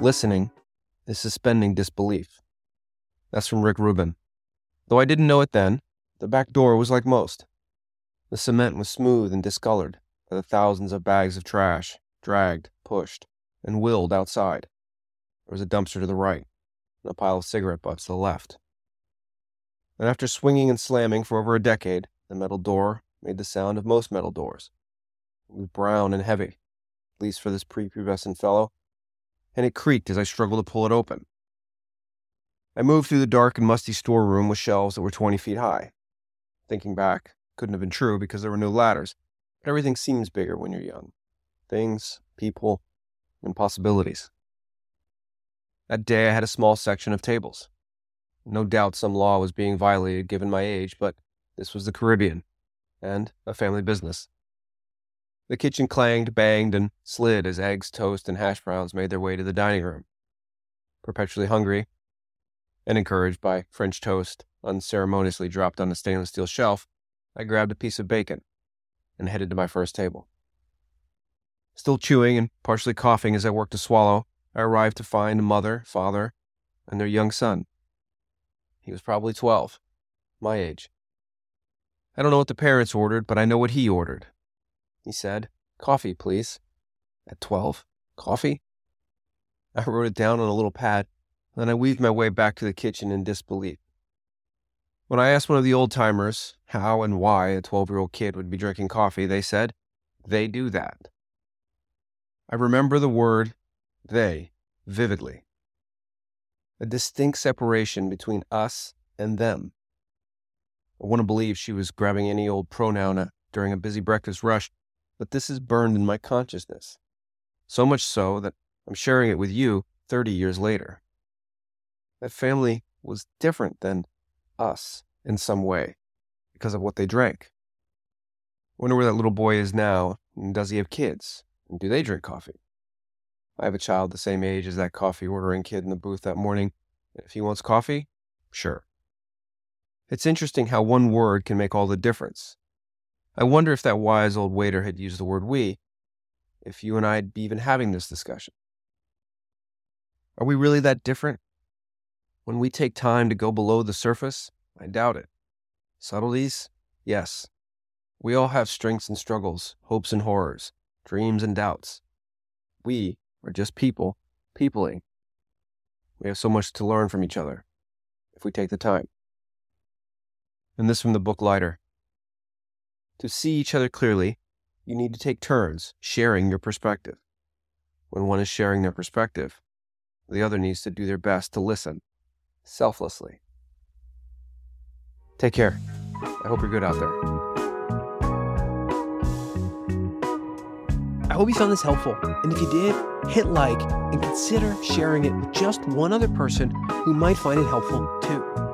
listening is suspending disbelief. That's from Rick Rubin. Though I didn't know it then, the back door was like most. The cement was smooth and discolored by the thousands of bags of trash dragged, pushed, and willed outside. There was a dumpster to the right and a pile of cigarette butts to the left. And after swinging and slamming for over a decade, the metal door made the sound of most metal doors. It was brown and heavy, at least for this prepubescent fellow, and it creaked as I struggled to pull it open. I moved through the dark and musty storeroom with shelves that were 20 feet high. Thinking back, couldn't have been true because there were no ladders, but everything seems bigger when you're young. Things, people, and possibilities. That day I had a small section of tables. No doubt some law was being violated given my age, but this was the Caribbean, and a family business. The kitchen clanged, banged, and slid as eggs, toast, and hash browns made their way to the dining room. Perpetually hungry, and encouraged by French toast unceremoniously dropped on a stainless steel shelf, I grabbed a piece of bacon and headed to my first table. Still chewing and partially coughing as I worked to swallow, I arrived to find mother, father, and their young son. He was probably 12, my age. I don't know what the parents ordered, but I know what he ordered. He said, Coffee, please. At 12? Coffee? I wrote it down on a little pad, then I weaved my way back to the kitchen in disbelief. When I asked one of the old timers how and why a 12 year old kid would be drinking coffee, they said, they do that. I remember the word they vividly. A distinct separation between us and them. I want to believe she was grabbing any old pronoun uh, during a busy breakfast rush, but this is burned in my consciousness. So much so that I'm sharing it with you 30 years later. That family was different than us in some way because of what they drank. I wonder where that little boy is now, and does he have kids? And do they drink coffee? I have a child the same age as that coffee ordering kid in the booth that morning. If he wants coffee, sure. It's interesting how one word can make all the difference. I wonder if that wise old waiter had used the word we, if you and I'd be even having this discussion. Are we really that different? When we take time to go below the surface, I doubt it. Subtleties? Yes. We all have strengths and struggles, hopes and horrors, dreams and doubts. We are just people, peopling. We have so much to learn from each other if we take the time. And this from the book Lighter. To see each other clearly, you need to take turns sharing your perspective. When one is sharing their perspective, the other needs to do their best to listen, selflessly. Take care. I hope you're good out there. I hope you found this helpful. And if you did, hit like and consider sharing it with just one other person who might find it helpful too.